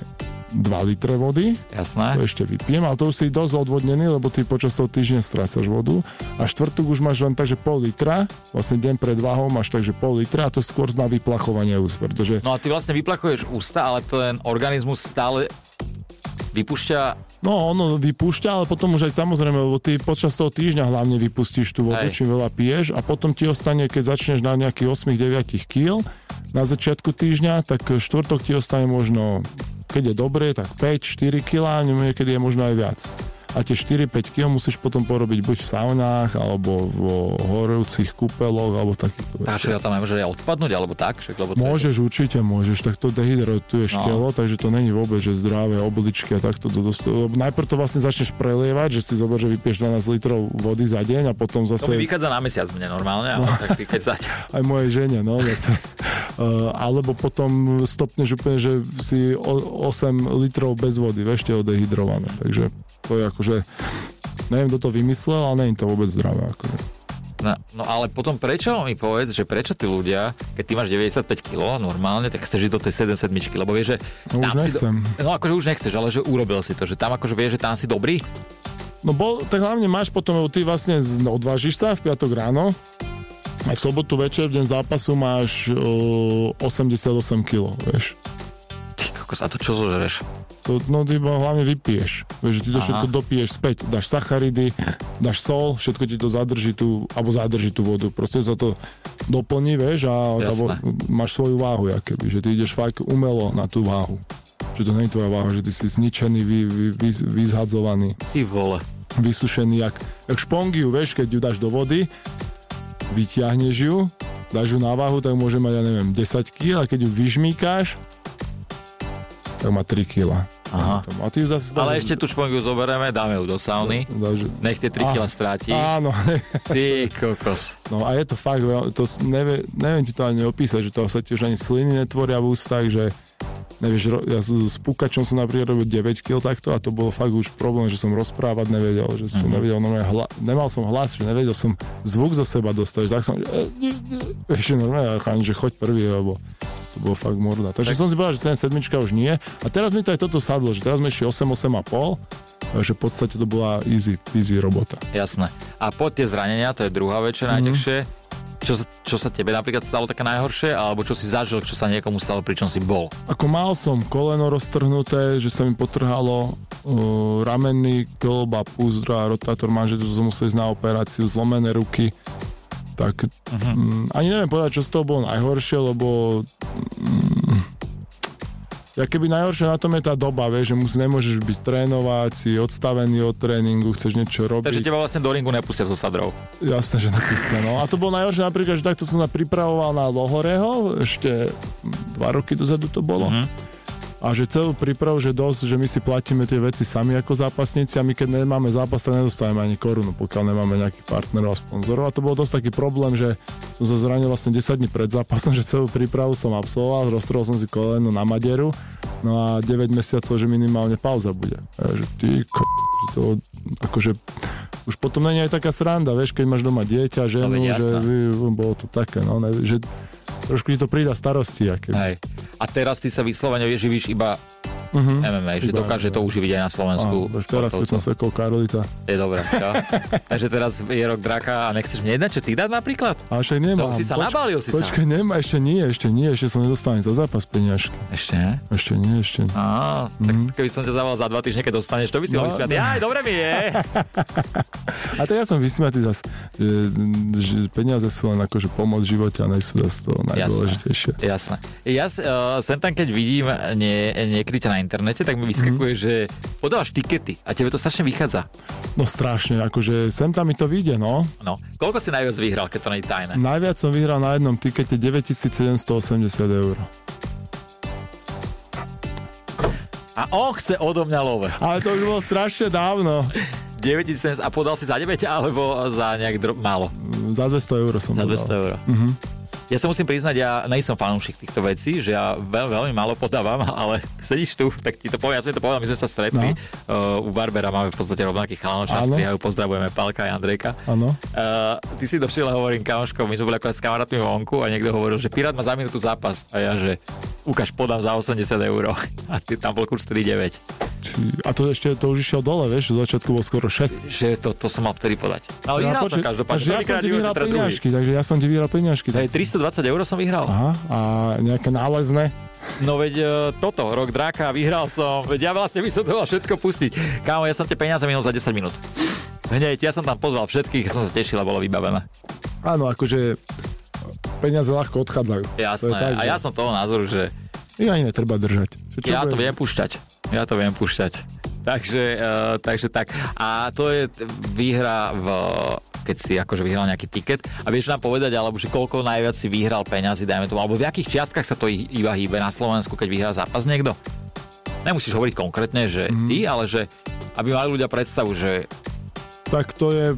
2 litre vody. Jasné. To ešte vypijem, ale to už si dosť odvodnený, lebo ty počas toho týždňa strácaš vodu. A štvrtok už máš len takže pol litra, vlastne deň pred váhou máš takže pol litra a to skôr zná vyplachovanie úst, pretože... No a ty vlastne vyplachuješ ústa, ale ten organizmus stále vypúšťa No, ono vypúšťa, ale potom už aj samozrejme, lebo ty počas toho týždňa hlavne vypustíš tú vodu, čím veľa piješ a potom ti ostane, keď začneš na nejakých 8-9 kg na začiatku týždňa, tak štvrtok ti ostane možno, keď je dobré, tak 5-4 kg, niekedy je možno aj viac a tie 4-5 kg musíš potom porobiť buď v saunách, alebo v horúcich kúpeloch, alebo takýchto vecí. A tam nemôže aj odpadnúť, alebo tak? Však, lebo môžeš, je... určite môžeš, tak to dehydratuješ no. telo, takže to není vôbec, že zdravé obličky a takto to dostať. Najprv to vlastne začneš prelievať, že si zober, že vypieš 12 litrov vody za deň a potom zase... To mi vychádza na mesiac mne normálne, ale no. tak keď zať. Aj moje žene, no zase. Uh, alebo potom stopneš úplne, že si 8 litrov bez vody, vieš, dehydrované. Takže to je akože, neviem, kto to vymyslel, ale je to vôbec zdravé. Akože. No, no ale potom prečo mi povedz, že prečo tí ľudia, keď ty máš 95 kg normálne, tak chceš ísť do tej 7 sedmičky, lebo vieš, že no, tam už si nechcem. Do... No akože už nechceš, ale že urobil si to, že tam akože vieš, že tam si dobrý? No bol, tak hlavne máš potom, lebo ty vlastne odvážiš sa v piatok ráno, a v sobotu večer, v deň zápasu máš o, 88 kg, vieš. Ty kokos, a to čo zožereš? To, no ty hlavne vypiješ. Vieš, ty to Aha. všetko dopiješ späť. Dáš sacharidy, dáš sol, všetko ti to zadrží tú, alebo zadrží tú vodu. Proste sa to doplní, vieš, a alebo máš svoju váhu, keby, že ty ideš fakt umelo na tú váhu. Že to nie je tvoja váha, že ty si zničený, vy, vy, vy, vyzhadzovaný. Ty vole. Vysušený, jak, jak špongiu, vieš, keď ju dáš do vody, vyťahneš ju, dáš ju na váhu, tak môže mať, ja neviem, 10 kg, a keď ju vyžmíkáš, tak má 3 kg. Aha. A ty zase Ale ešte tú špongiu zoberieme, dáme ju do sauny. Do, do, Nech tie 3 kg stráti. Áno. Ty kokos. No a je to fakt, to nevie, neviem ti to ani opísať, že to sa ti už ani sliny netvoria v ústach, že nevieš, ja s pukačom som napríklad robil 9 kg takto a to bolo fakt už problém, že som rozprávať nevedel, že som uh-huh. nevedel normálne hla, nemal som hlas, že nevedel som zvuk zo seba dostať, tak som, ešte normálne, že choď prvý, lebo to bolo fakt morda. Takže tak. som si povedal, že 7 už nie. A teraz mi to aj toto sadlo, že teraz sme ešte 8, 8,5 že v podstate to bola easy, easy robota. Jasné. A po tie zranenia, to je druhá večer mm-hmm. najťažšie, čo, čo sa tebe napríklad stalo také najhoršie, alebo čo si zažil, čo sa niekomu stalo, pričom si bol? Ako mal som koleno roztrhnuté, že sa mi potrhalo uh, ramenný klb a púzdro rotátor manžetu, som musel ísť na operáciu, zlomené ruky tak uh-huh. um, ani neviem povedať, čo z toho bolo najhoršie, lebo um, ja keby najhoršie na tom je tá doba, vieš, že mus, nemôžeš byť trénovať, si odstavený od tréningu, chceš niečo robiť. Takže teba vlastne do ringu nepustia so sadrou. Jasné, že nepustia, no. A to bolo najhoršie napríklad, že takto som sa pripravoval na Lohoreho, ešte dva roky dozadu to bolo. Uh-huh a že celú prípravu, že dosť, že my si platíme tie veci sami ako zápasníci a my keď nemáme zápas, tak nedostávame ani korunu, pokiaľ nemáme nejakých partnerov a sponzorov. A to bol dosť taký problém, že som sa zranil vlastne 10 dní pred zápasom, že celú prípravu som absolvoval, roztrhol som si koleno na Maderu, no a 9 mesiacov, že minimálne pauza bude. A že ty ko... Že to akože už potom není aj taká sranda, vieš, keď máš doma dieťa, ženu, no, že bolo to také, no, ne, že trošku ti to prída starosti. Aké. Hej. A teraz ty sa vyslovene živíš iba uh-huh. MMA, že Iba, dokáže to uživiť aj na Slovensku. Áno, teraz, keď som sekol Karolita. Je dobré, čo? Takže teraz je rok draka a nechceš mne jednať, čo ty dať napríklad? A ešte nemám. To si sa Poč- nabalil si počkej, sa. nemá, ešte nie, ešte nie, ešte som nedostal za zápas peniažky. Ešte nie? Ešte nie, ešte nie. Á, tak mm. keby som ťa zavolal za dva týždne, keď dostaneš, to by si no, ho vysmiatý. No. Aj, dobre mi je. a tak ja som vysmiatý zase, že, že peniaze sú len akože pomoc v živote a nie sú zase to najdôležitejšie. Jasné. Ja uh, sem tam, keď vidím nie, niekedy na internete, tak mi vyskakuje, mm. že podávaš tikety a tebe to strašne vychádza. No strašne, akože sem tam mi to vyjde, no. No, koľko si najviac vyhral, keď to nie je tajné? Najviac som vyhral na jednom tikete 9780 eur. A on chce odo mňa love. Ale to už bolo strašne dávno. 9700 a podal si za 9 alebo za nejak dro- málo? Za 200 eur som Za 200 eur. Uh-huh. Ja sa musím priznať, ja nejsem fanúšik týchto vecí, že ja veľ, veľmi málo podávam, ale sedíš tu, tak ti to poviem, ja som to povedal, my sme sa stretli. No. Uh, u Barbera máme v podstate rovnakých chalanov, čo strihajú, pozdravujeme Palka a Andrejka. Áno. Uh, ty si došiel a hovorím, kamoško, my sme boli akorát s kamarátmi vonku a niekto hovoril, že Pirát má za minútu zápas. A ja, že ukáž, podám za 80 eur. A ty tam bol kurz 3,9. A to ešte to už išiel dole, vieš, do začiatku bol skoro 6. Že to, to som mal vtedy podať. Ale ja, vyhral som každopádne. Ja som ti vyhral peňažky, takže ja som ti vyhral peňažky. Hej, 320 eur som vyhral. Aha, a nejaké nálezné? No veď uh, toto, rok dráka, vyhral som, veď ja vlastne by som to mal všetko pustiť. Kámo, ja som tie peniaze minul za 10 minút. Hneď, ja som tam pozval všetkých, som sa tešil a bolo vybavené. Áno, akože peniaze ľahko odchádzajú. Jasné, tak, a že... ja som toho názoru, že... Ich ani netreba držať. Čo ja to viem púšťať. Ja to viem púšťať. Takže, uh, takže tak. A to je výhra v keď si akože vyhral nejaký tiket a vieš nám povedať, alebo že koľko najviac si vyhral peňazí, dajme tomu, alebo v akých čiastkách sa to iba hýbe na Slovensku, keď vyhrá zápas niekto? Nemusíš hovoriť konkrétne, že mm. ty, ale že aby mali ľudia predstavu, že... Tak to je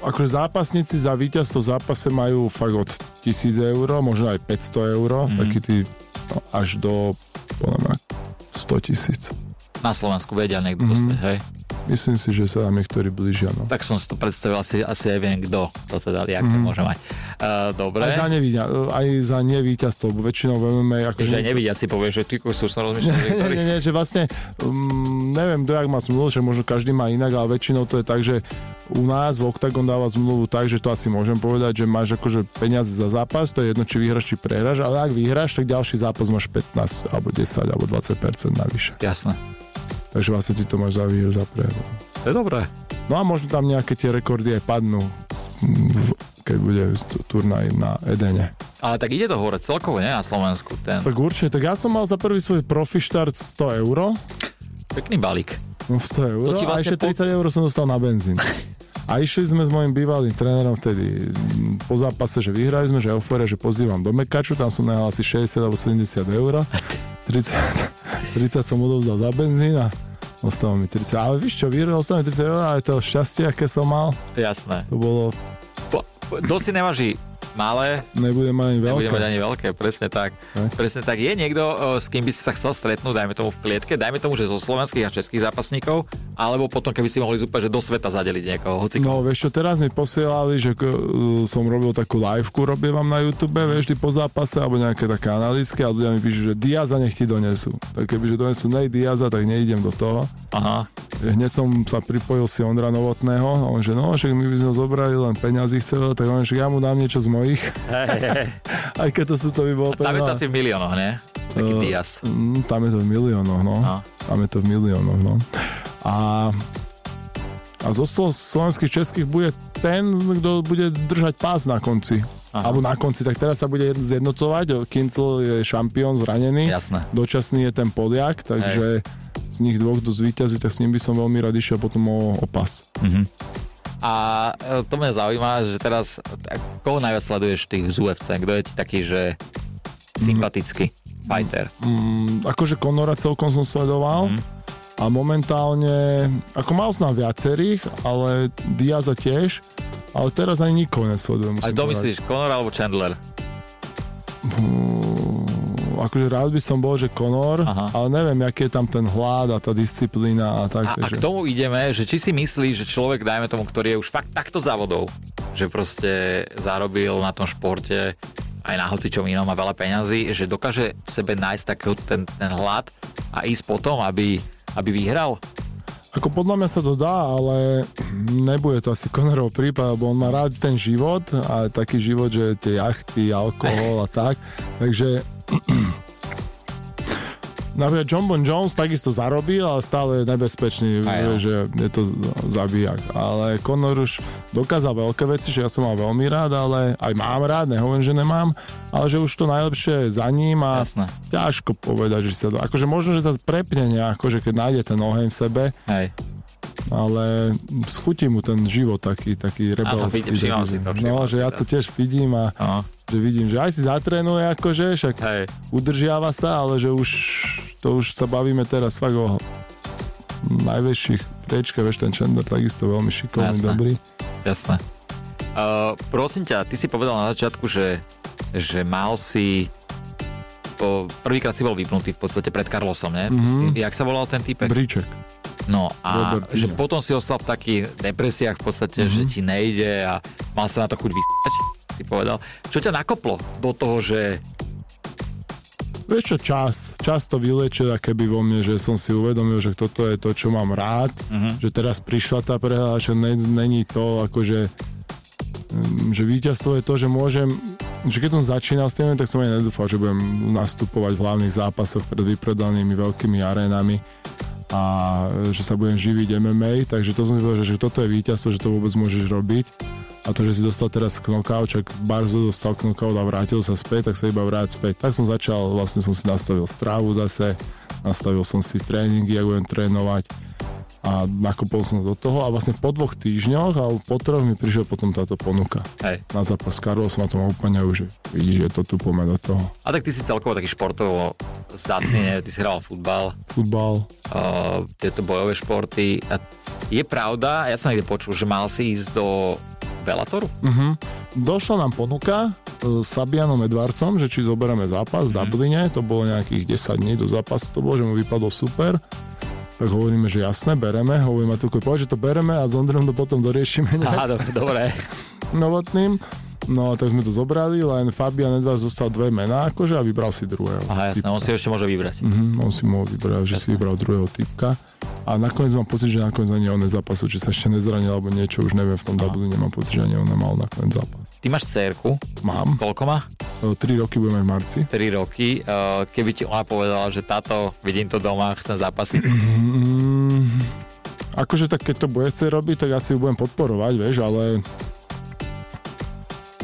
akože zápasníci za víťazstvo v zápase majú fakt od 1000 eur, možno aj 500 eur, mm. taký tí no, až do podľa 100 tisíc. Na Slovensku vedia niekto mm. dostať, hej? Myslím si, že sa nám niektorí blížia. No. Tak som si to predstavil, asi, asi aj viem, kto to teda, jak mm. môže mať. Uh, dobre. Aj za, nevidia, aj za nevíťazstvo, väčšinou v MMA... Ako, že nevidia si povie, že ty sú sa rozmýšľať. Nie, nie, nie, nie, že vlastne um, neviem, jak má zmluvu, že možno každý má inak, ale väčšinou to je tak, že u nás v Octagon dáva zmluvu tak, že to asi môžem povedať, že máš akože peniaze za zápas, to je jedno, či vyhráš, či prehráš, ale ak vyhráš, tak ďalší zápas máš 15 alebo 10 alebo 20% navyše. Jasné. Takže vlastne ty to máš za výhru, za prehru. To je dobré. No a možno tam nejaké tie rekordy aj padnú, keď bude turnaj na Edene. Ale tak ide to hore celkovo, nie? Na Slovensku. Ten. Tak určite. Tak ja som mal za prvý svoj profi štart 100 eur. Pekný balík. No 100 eur vlastne a ešte 30 po... eur som dostal na benzín. A išli sme s mojim bývalým trénerom vtedy po zápase, že vyhrali sme, že euforia, že pozývam do Mekaču, tam som nahal asi 60 alebo 70 eur. 30, 30 som odovzdal za benzín a ostalo mi 30. Ale víš čo, vyhrál som mi 30 eur, ale to šťastie, aké som mal. Jasné. To bolo... Po, po, dosť si nevaží malé, nebude mať ani veľké. Nebude mať ani veľké, presne tak. Ne? Presne tak. Je niekto, s kým by si sa chcel stretnúť, dajme tomu v klietke, dajme tomu, že zo slovenských a českých zápasníkov, alebo potom, keby si mohli úplne, že do sveta zadeliť niekoho. Hoci no, vieš čo, teraz mi posielali, že uh, som robil takú liveku, robím vám na YouTube, vieš, po zápase, alebo nejaké také analýzky a ľudia mi píšu, že Diaza nech ti donesú. Tak kebyže donesú nej Diaza, tak neidem do toho. Aha. Hneď som sa pripojil si Ondra Novotného a on, že no, však my by sme zobrali len peňazí chcel, tak on, že ja mu dám niečo z mojich. Hey, hey. Aj keď to sú to by bolo Tam je to asi v miliónoch, ne? Taký uh. Tam je to v miliónoch, no. no. Tam je to v miliónoch, no. A a zo slovenských českých bude ten, kto bude držať pás na konci. Aha. Alebo na konci, tak teraz sa bude zjednocovať. Kincel je šampión zranený. Jasné. Dočasný je ten Poliak, takže Hej z nich dvoch do zvíťazí, tak s ním by som veľmi rád išiel potom o, o pas. Mm-hmm. A e, to mňa zaujíma, že teraz, koho najviac sleduješ tých z UFC? Kto je ti taký, že sympatický mm. fighter? Mm, akože Conora celkom som sledoval. Mm. A momentálne, ako mal som viacerých, ale Diaza tiež, ale teraz ani nikoho nesledujem. Ale to myslíš, Conor alebo Chandler? Akože rád by som bol, že Conor, Aha. ale neviem, aký je tam ten hlad a tá disciplína a tak. A, takže... a k tomu ideme, že či si myslíš, že človek, dajme tomu, ktorý je už fakt takto závodov, že proste zarobil na tom športe aj na hocičom inom má veľa peňazí, že dokáže v sebe nájsť taký ten, ten hlad a ísť potom, aby, aby vyhral? Ako podľa mňa sa to dá, ale nebude to asi Conorov prípad, lebo on má rád ten život a taký život, že tie jachty, alkohol a tak. Takže Napríklad John Bon Jones takisto zarobil, ale stále je nebezpečný, Aj, že je to zabijak. Ale Conor už dokázal veľké veci, že ja som mal veľmi rád, ale aj mám rád, nehovorím, že nemám, ale že už to najlepšie je za ním a Jasne. ťažko povedať, že sa to... Akože možno, že sa prepne nejako, že keď nájde ten oheň v sebe, Hej ale schutí mu ten život taký, taký rebelský. Áno, si to, no, že ja to tiež vidím a no. že vidím, že aj si zatrénuje akože, však Hej. udržiava sa, ale že už to už sa bavíme teraz fakt o najväčších priečke, vieš, ten Chandler takisto veľmi šikovný, Jasné. dobrý. Jasné. Uh, prosím ťa, ty si povedal na začiatku, že, že mal si prvýkrát si bol vypnutý v podstate pred Carlosom, ne? Mm-hmm. Jak sa volal ten typek? Bríček. No a Robert, že potom si ostal v takých depresiách v podstate, mm-hmm. že ti nejde a mal sa na to chuť vystať, si povedal. Čo ťa nakoplo do toho, že Vieš čo, čas. Čas to vylečil keby vo mne, že som si uvedomil, že toto je to, čo mám rád. Uh-huh. Že teraz prišla tá prehľada, že není to, akože že víťazstvo je to, že môžem že keď som začínal s tým, tak som aj nedúfal, že budem nastupovať v hlavných zápasoch pred vypredanými veľkými arénami a že sa budem živiť MMA, takže to som si povedal, že, toto je víťazstvo, že to vôbec môžeš robiť a to, že si dostal teraz knockout, čak Barzo dostal knockout a vrátil sa späť, tak sa iba vráť späť. Tak som začal, vlastne som si nastavil strávu zase, nastavil som si tréningy, ako budem trénovať a nakopol som do toho a vlastne po dvoch týždňoch a po troch mi prišiel potom táto ponuka. Hej. Na zápas Karol som na tom úplne už, vidíš, že to tu poďme do toho. A tak ty si celkovo taký športovo zdatný? Ty si hral futbal. Futbal. Uh, tieto bojové športy. A je pravda, ja som niekde počul, že mal si ísť do Bellatoru? Uh-huh. Došla nám ponuka uh, s Fabianom Edvarcom, že či zoberieme zápas uh-huh. v mhm. Dubline, to bolo nejakých 10 dní do zápasu, to bolo, že mu vypadol super tak hovoríme, že jasné, bereme, hovoríme tu, povedz, že to bereme a s Ondrejom to potom doriešime. Aha, dobre, dobre. Novotným. No, tak sme to zobrali, len Fabian Edvard zostal dve mená, akože, a vybral si druhého. Aha, jasné, on si ešte môže vybrať. Uh-huh, on si mohol vybrať, že si vybral druhého typka. A nakoniec mám pocit, že nakoniec ani on nezapasil, či sa ešte nezranil, alebo niečo, už neviem, v tom Dublin nemám pocit, že ani on nemal nakoniec zápas. Ty máš cerku? Mám. Koľko má? 3 roky budeme v marci. 3 roky. Keby ti ona povedala, že táto, vidím to doma, chcem zápasiť. Mm, akože tak keď to bude chcieť robiť, tak asi ju budem podporovať, vieš, ale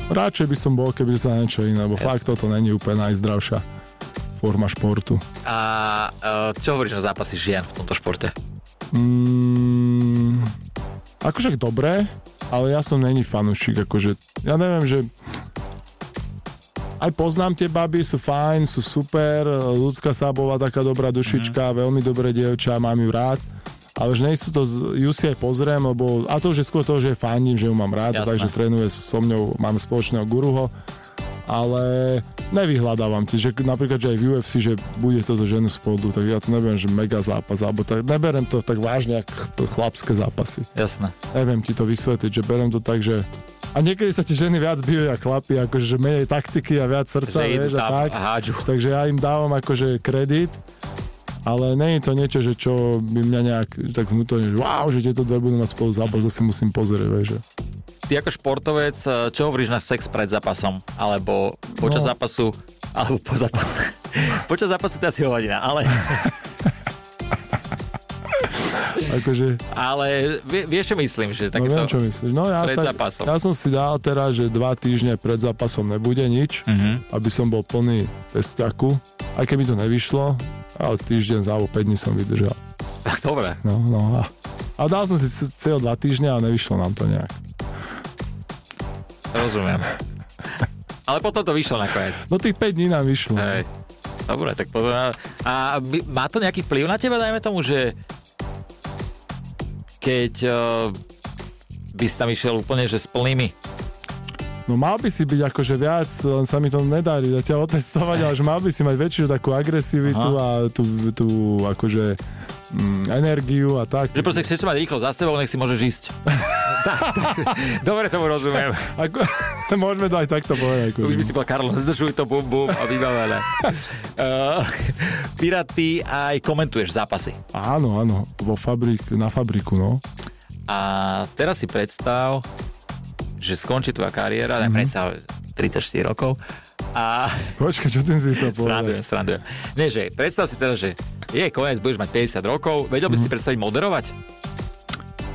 radšej by som bol, keby sa niečo iné, lebo yes. fakt toto není úplne najzdravšia forma športu. A uh, čo hovoríš o zápasy žien v tomto športe? Mm, akože dobré, ale ja som není fanúšik, akože ja neviem, že aj poznám tie baby, sú fajn, sú super, ľudská sa bola taká dobrá dušička, mm-hmm. veľmi dobré dievča, mám ju rád, ale že nie sú to, ju si aj pozriem, lebo, a to už je skôr to, že fandím, že ju mám rád, Jasné. takže trénuje so mňou, máme spoločného guruho, ale nevyhľadávam ti, že napríklad, že aj v UFC, že bude to zo ženu spodu, tak ja to neberiem, že mega zápas, alebo tak, neberiem to tak vážne, ako chlapské zápasy. Jasné. Neviem ti to vysvetliť, že berem to tak, že a niekedy sa ti ženy viac bijú ako chlapi, akože že menej taktiky a viac srdca, Že vieš, a tak. a hádžu. Takže ja im dávam akože kredit, ale nie je to niečo, že čo by mňa nejak tak vnútorne, že wow, že tieto dve budú mať spolu zápas, to si musím pozrieť, vieš. Ty ako športovec, eh, čo hovoríš na sex pred zápasom? Alebo počas No. zápasu? Alebo po zápase? počas zápasu to asi hovadina, ale, Akože, ale vie, vieš, čo myslím? Že no takéto... viem, čo myslíš. No ja, pred tak, zápasom. ja som si dal teraz, že dva týždne pred zápasom nebude nič, Mhm. aby som bol plný testiaku, aj keby to nevyšlo, ale týždeň alebo 5 dní som vydržal. Dobre, No, no a, a dal som si c- cel dva týždňa a nevyšlo nám to nejak. rozumiem. Ale potom to vyšlo nakoniec. No tých 5 dní nám vyšlo. Hej. Dobre, tak potom... A má to nejaký vplyv na teba, dajme tomu, že keď uh, by si tam išiel úplne, že s plnými No mal by si byť akože viac, len sa mi to nedarí zatiaľ otestovať, ale že mal by si mať väčšiu takú agresivitu a tú, tú akože mm, energiu a tak. Že proste chceš mať rýchlo za sebou, nech si môžeš ísť. tak, tak. Dobre tomu rozumiem. Ako, môžeme to aj takto povedať. Už by si povedal, Karlo, zdržuj to, bum, bum a vybavené. Uh, Pirát, ty aj komentuješ zápasy. Áno, áno, vo fabrik, na fabriku, no. A teraz si predstav, že skončí tvoja kariéra, mm-hmm. predstav 34 rokov a Počkaj, čo tým si sa povedal? srandujem. Nie, že predstav si teraz, že je koniec, budeš mať 50 rokov, vedel by si predstaviť moderovať?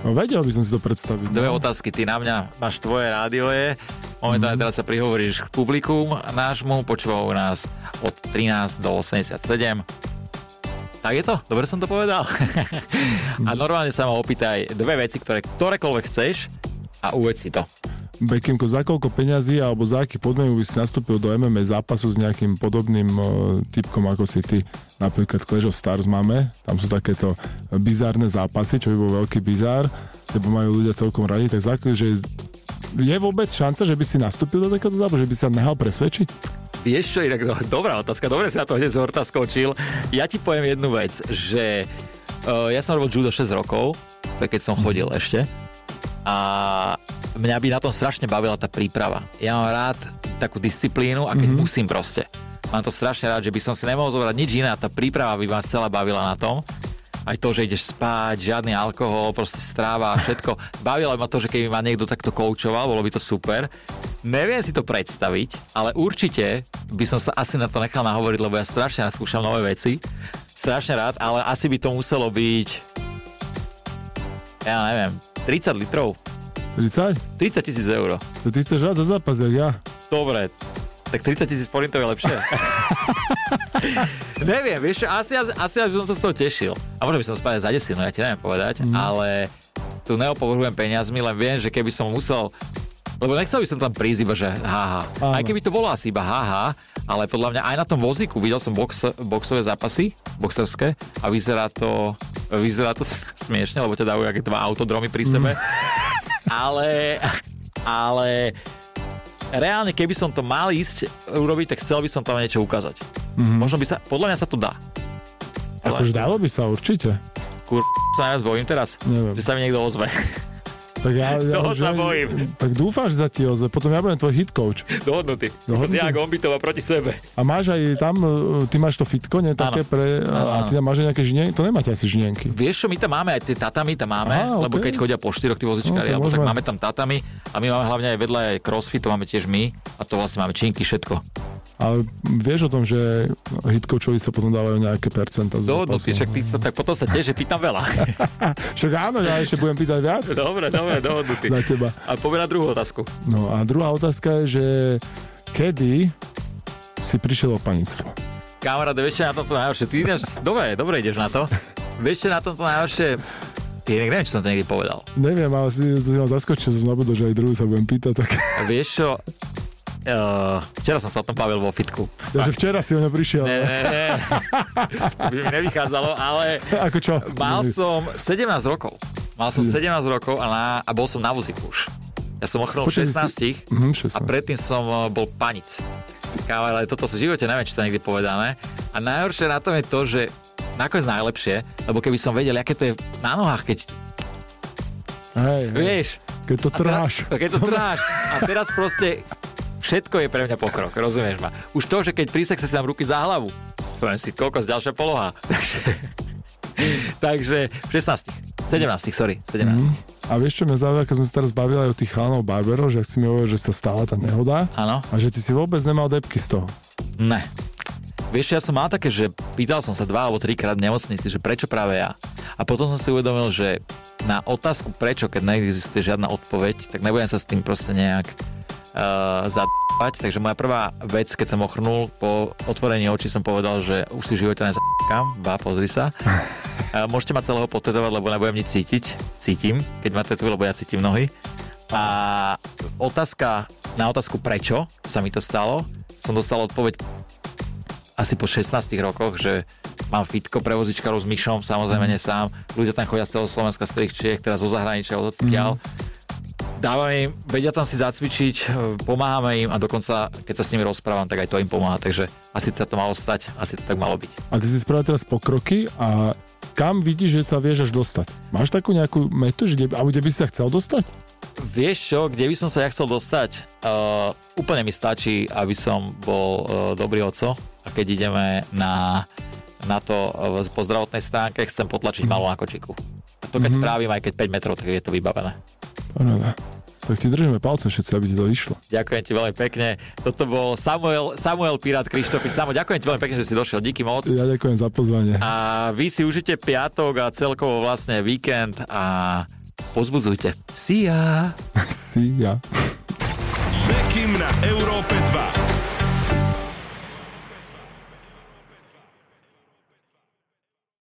No vedel by som si to predstaviť. Dve No. otázky, ty na mňa máš tvoje rádio je, momentálne teraz sa prihovoríš k publikum nášmu, počúvajú nás od 13 do 87. Tak je to? Dobre som to povedal? a normálne sa ma opýtaj dve veci, ktoré ktorékoľvek chceš a uveď si to. Bekimko, za koľko peňazí alebo za aký podmienok by si nastúpil do MMA zápasu s nejakým podobným uh, typkom ako si ty? Napríklad Clash of Stars máme, tam sú takéto bizárne zápasy, čo by bol veľký bizár, lebo majú ľudia celkom radi, tak za že je vôbec šanca, že by si nastúpil do takéto zápasu, že by sa nehal presvedčiť? Vieš čo, inak no, dobrá otázka, dobre si na to hneď z horta skočil. Ja ti poviem jednu vec, že uh, ja som robil judo 6 rokov, keď som chodil ešte a mňa by na tom strašne bavila tá príprava. Ja mám rád takú disciplínu a keď mm-hmm. musím proste. Mám to strašne rád, že by som si nemohol zobrať nič iné a tá príprava by ma celá bavila na tom. Aj to, že ideš spať, žiadny alkohol, proste stráva a všetko. Bavilo ma to, že keby ma niekto takto koučoval, bolo by to super. Neviem si to predstaviť, ale určite by som sa asi na to nechal nahovoriť, lebo ja strašne rád skúšam nové veci. Strašne rád, ale asi by to muselo byť ja neviem, 30 litrov. 30? 30 tisíc eur. To ty chceš rád za zápas, jak ja. Dobre, tak 30 tisíc forintov je lepšie. neviem, vieš asi, asi, asi by som sa z toho tešil. A možno by som spadal za desinu, ja ti neviem povedať, mm. ale tu neopovrhujem peniazmi, len viem, že keby som musel lebo nechcel by som tam prísť iba, že haha. Áno. Aj keby to bolo asi iba haha, ale podľa mňa aj na tom vozíku videl som box, boxové zápasy, boxerské a vyzerá to, vyzerá to smiešne, lebo teda dajú aké dva autodromy pri sebe. ale, ale reálne, keby som to mal ísť urobiť, tak chcel by som tam niečo ukázať. Mm-hmm. Možno by sa, podľa mňa sa to dá. Akože dalo by sa určite. Kur... sa najviac bojím teraz, Neviem. že sa mi niekto ozve. Tak ja, ja Toho už sa bojím. Tak dúfam, že sa ti ozve. Potom ja budem tvoj hit coach. Dohodnutý. Dohodnutý. Ja Gombitova proti sebe. A máš aj tam, e, ty máš to fitko, nie? Také Áno. pre, a ty tam máš nejaké žnienky? To nemáte asi žnienky. Vieš čo, my tam máme aj tie tatami, tam máme, Á, lebo okej. keď chodia po štyroch tí vozičkári, No, tak máme tam tatami a my máme hlavne aj vedľa aj crossfit, to máme tiež my a to vlastne máme činky, všetko. Ale vieš o tom, že hit coachovi sa potom dávajú nejaké percenta z Dohodnutý, však sa, tak potom sa tiež že pýtam veľa. Však áno, ja ešte budem pýtať viac dobre, dobre, dohodnutý. za teba. A poďme na druhú otázku. No a druhá otázka je, že kedy si prišiel o panictvo? Kamarát, vieš na tomto najhoršie? Ty ideš, dobre, dobre ideš na to. Vieš na tomto najhoršie? Ty neviem, čo som to niekdy povedal. Neviem, ale si, si ma zaskočil, že znovu, že aj druhú sa budem pýtať. Tak... Vieš čo, Uh, včera som sa o tom bavil vo fitku. Takže včera si ho neprišiel. Ne, ne, ne. to by mi nevychádzalo, ale Ako čo? mal som 17 rokov. Mal som 17 rokov a, na, a bol som na vozíku už. Ja som ochrnul v 16 si... mm, 16 a predtým som eh, bol panic. Káva, ale toto v živote neviem, či to je niekde povedané. A najhoršie na tom je to, že nakoniec najlepšie, lebo keby som vedel, aké to je na nohách, keď Hej, hej. Vieš? Keď to tráš. Teraz, keď to tráš. A teraz proste všetko je pre mňa pokrok, rozumieš ma? Už to, že keď pri sexe si dám ruky za hlavu, poviem si, koľko z ďalšia poloha. Takže, takže 16. 17, sorry, 17. Mm. A vieš, čo mňa zaujíma, keď sme sa teraz bavili aj o tých chalanov barberov, že ak si mi hovoril, že sa stala tá nehoda Áno. a že ty si vôbec nemal depky z toho. Ne. Vieš, ja som mal také, že pýtal som sa dva alebo trikrát v nemocnici, že prečo práve ja. A potom som si uvedomil, že na otázku prečo, keď neexistuje žiadna odpoveď, tak nebudem sa s tým proste nejak uh, zadávať. Takže moja prvá vec, keď som ochrnul, po otvorení očí som povedal, že už si v živote nezakám, ba, pozri sa. Uh, môžete ma celého potetovať, lebo nebudem nič cítiť. Cítim, keď ma tetujú, lebo ja cítim nohy. A otázka, na otázku prečo sa mi to stalo, som dostal odpoveď asi po 16 rokoch, že mám fitko pre vozičkarov s myšom, samozrejme nie sám. Ľudia tam chodia z celého Slovenska, z celých Čiech, teraz zo zahraničia, od odkiaľ. Mm. Dávame im, vedia tam si zacvičiť, e, pomáhame im a dokonca, keď sa s nimi rozprávam, tak aj to im pomáha. Takže asi sa to malo stať, asi to tak malo byť. A ty si spravil teraz pokroky a kam vidíš, že sa vieš až dostať? Máš takú nejakú metu, že kde, kde by si sa chcel dostať? Vieš čo, kde by som sa ja chcel dostať? Uh, úplne mi stačí, aby som bol uh, dobrý oco a keď ideme na, na to uh, po zdravotnej stránke, chcem potlačiť malú na kočiku. A to keď mm-hmm. spravím, aj keď 5 metrov, tak je to vybavené. Paráda. Tak ti držíme palce všetci, aby ti to vyšlo. Ďakujem ti veľmi pekne. Toto bol Samuel, Samuel Pirát Krištopič. Samo, ďakujem ti veľmi pekne, že si došiel. Díky moc. Ja ďakujem za pozvanie. A vy si užite piatok a celkovo vlastne víkend a pozbudzujte. See ya. See ya. Bekim na Európe 2.